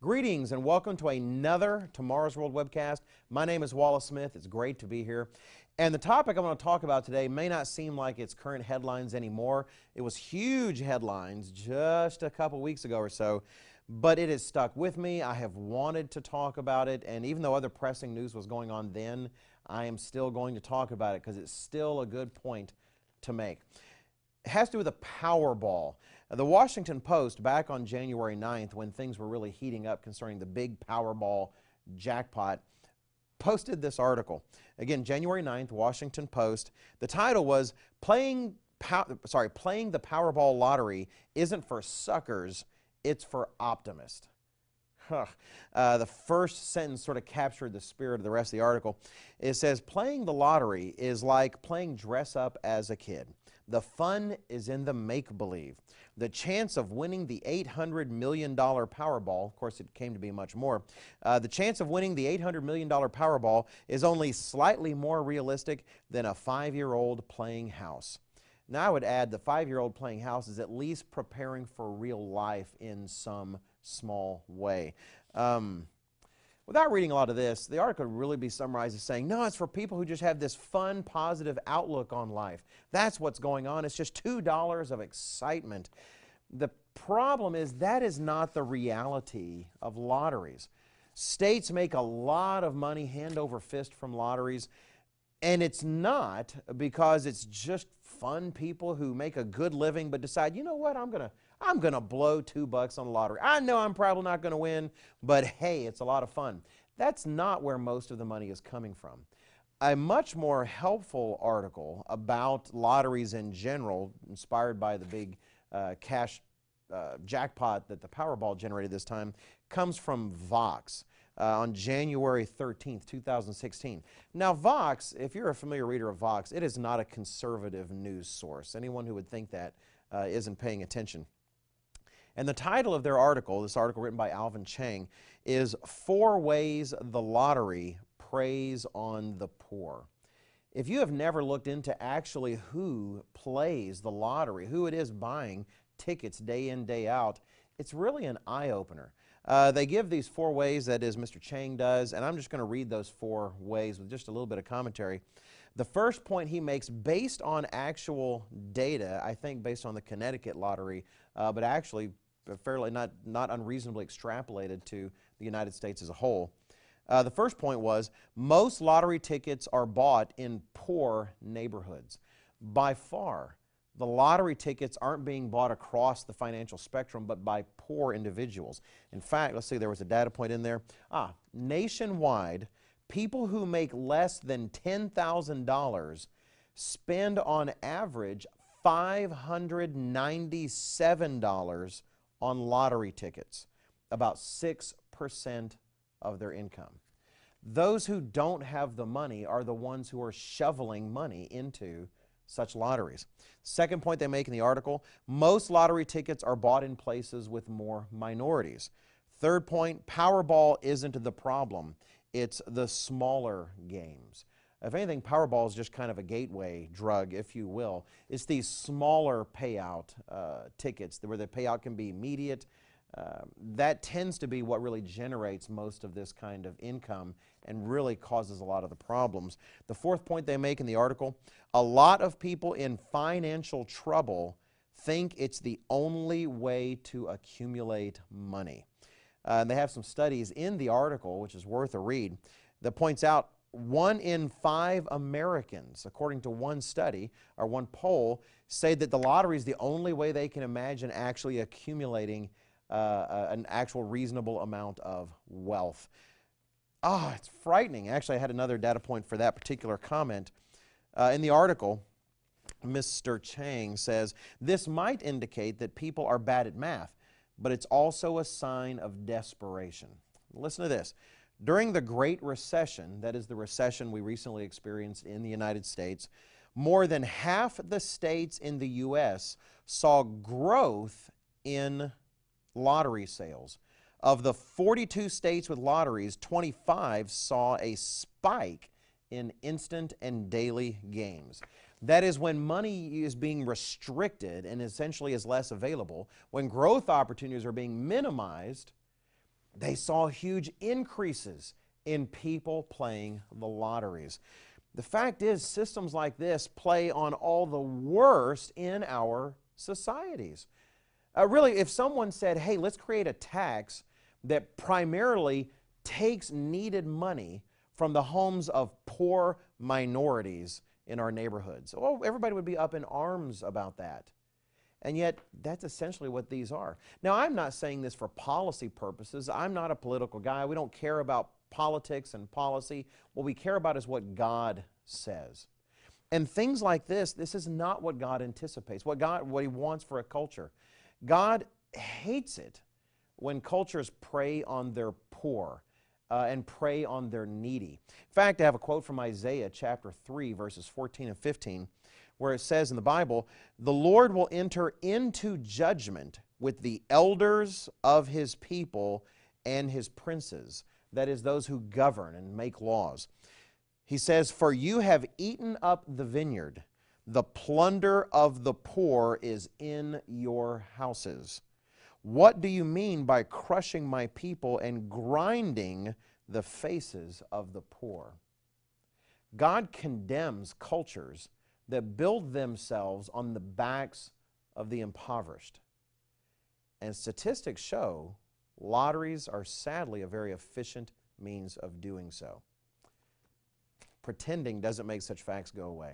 Greetings and welcome to another Tomorrow's World webcast. My name is Wallace Smith. It's great to be here. And the topic I'm going to talk about today may not seem like it's current headlines anymore. It was huge headlines just a couple weeks ago or so, but it has stuck with me. I have wanted to talk about it, and even though other pressing news was going on then, I am still going to talk about it because it's still a good point to make. It has to do with the Powerball. The Washington Post, back on January 9th, when things were really heating up concerning the big Powerball jackpot, posted this article. Again, January 9th, Washington Post. The title was Playing sorry, playing the Powerball lottery isn't for suckers, it's for optimists. Uh, the first sentence sort of captured the spirit of the rest of the article. It says, Playing the lottery is like playing dress up as a kid. The fun is in the make believe. The chance of winning the $800 million Powerball, of course, it came to be much more. Uh, the chance of winning the $800 million Powerball is only slightly more realistic than a five year old playing house. Now, I would add the five year old playing house is at least preparing for real life in some small way. Um, without reading a lot of this, the article would really be summarized as saying, no, it's for people who just have this fun, positive outlook on life. That's what's going on. It's just $2 of excitement. The problem is that is not the reality of lotteries. States make a lot of money hand over fist from lotteries, and it's not because it's just fun people who make a good living but decide, you know what, I'm going to I'm going to blow two bucks on the lottery. I know I'm probably not going to win, but hey, it's a lot of fun. That's not where most of the money is coming from. A much more helpful article about lotteries in general, inspired by the big uh, cash uh, jackpot that the Powerball generated this time, comes from Vox. Uh, on January 13th, 2016. Now, Vox, if you're a familiar reader of Vox, it is not a conservative news source. Anyone who would think that uh, not paying attention. And the title of their article, this article written by Alvin Chang, is Four Ways the Lottery Preys on the Poor. If you have never looked into actually who plays the lottery, who it is buying tickets day in, day out, it's really an eye opener. Uh, they give these four ways, that is, Mr. Chang does, and I'm just going to read those four ways with just a little bit of commentary. The first point he makes, based on actual data, I think based on the Connecticut lottery, uh, but actually fairly not, not unreasonably extrapolated to the United States as a whole. Uh, the first point was most lottery tickets are bought in poor neighborhoods. By far, the lottery tickets aren't being bought across the financial spectrum, but by poor individuals. In fact, let's see, there was a data point in there. Ah, nationwide, people who make less than $10,000 spend on average $597 on lottery tickets, about 6% of their income. Those who don't have the money are the ones who are shoveling money into such lotteries. Second point they make in the article most lottery tickets are bought in places with more minorities. Third point Powerball isn't the problem, it's the smaller games. If anything, Powerball is just kind of a gateway drug, if you will. It's these smaller payout uh, tickets where the payout can be immediate. Uh, that tends to be what really generates most of this kind of income and really causes a lot of the problems. The fourth point they make in the article a lot of people in financial trouble think it's the only way to accumulate money. Uh, and they have some studies in the article, which is worth a read, that points out one in five Americans, according to one study or one poll, say that the lottery is the only way they can imagine actually accumulating uh, an actual reasonable amount of wealth. Ah, oh, it's frightening. Actually, I had another data point for that particular comment. Uh, in the article, Mr. Chang says this might indicate that people are bad at math, but it's also a sign of desperation. Listen to this. During the Great Recession, that is the recession we recently experienced in the United States, more than half the states in the U.S. saw growth in lottery sales. Of the 42 states with lotteries, 25 saw a spike in instant and daily games. That is when money is being restricted and essentially is less available, when growth opportunities are being minimized, they saw huge increases in people playing the lotteries. The fact is, systems like this play on all the worst in our societies. Uh, really, if someone said, hey, let's create a tax that primarily takes needed money from the homes of poor minorities in our neighborhoods, oh, everybody would be up in arms about that. And yet, that's essentially what these are. Now, I'm not saying this for policy purposes. I'm not a political guy. We don't care about politics and policy. What we care about is what God says. And things like this, this is not what God anticipates, what God what he wants for a culture. God hates it when cultures prey on their poor uh, and prey on their needy. In fact, I have a quote from Isaiah chapter 3 verses 14 and 15 where it says in the Bible, "The Lord will enter into judgment with the elders of his people and his princes." That is those who govern and make laws. He says, For you have eaten up the vineyard, the plunder of the poor is in your houses. What do you mean by crushing my people and grinding the faces of the poor? God condemns cultures that build themselves on the backs of the impoverished. And statistics show lotteries are sadly a very efficient means of doing so pretending doesn't make such facts go away.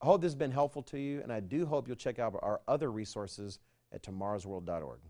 I hope this has been helpful to you, and I do hope you'll check out our other resources at tomorrowsworld.org.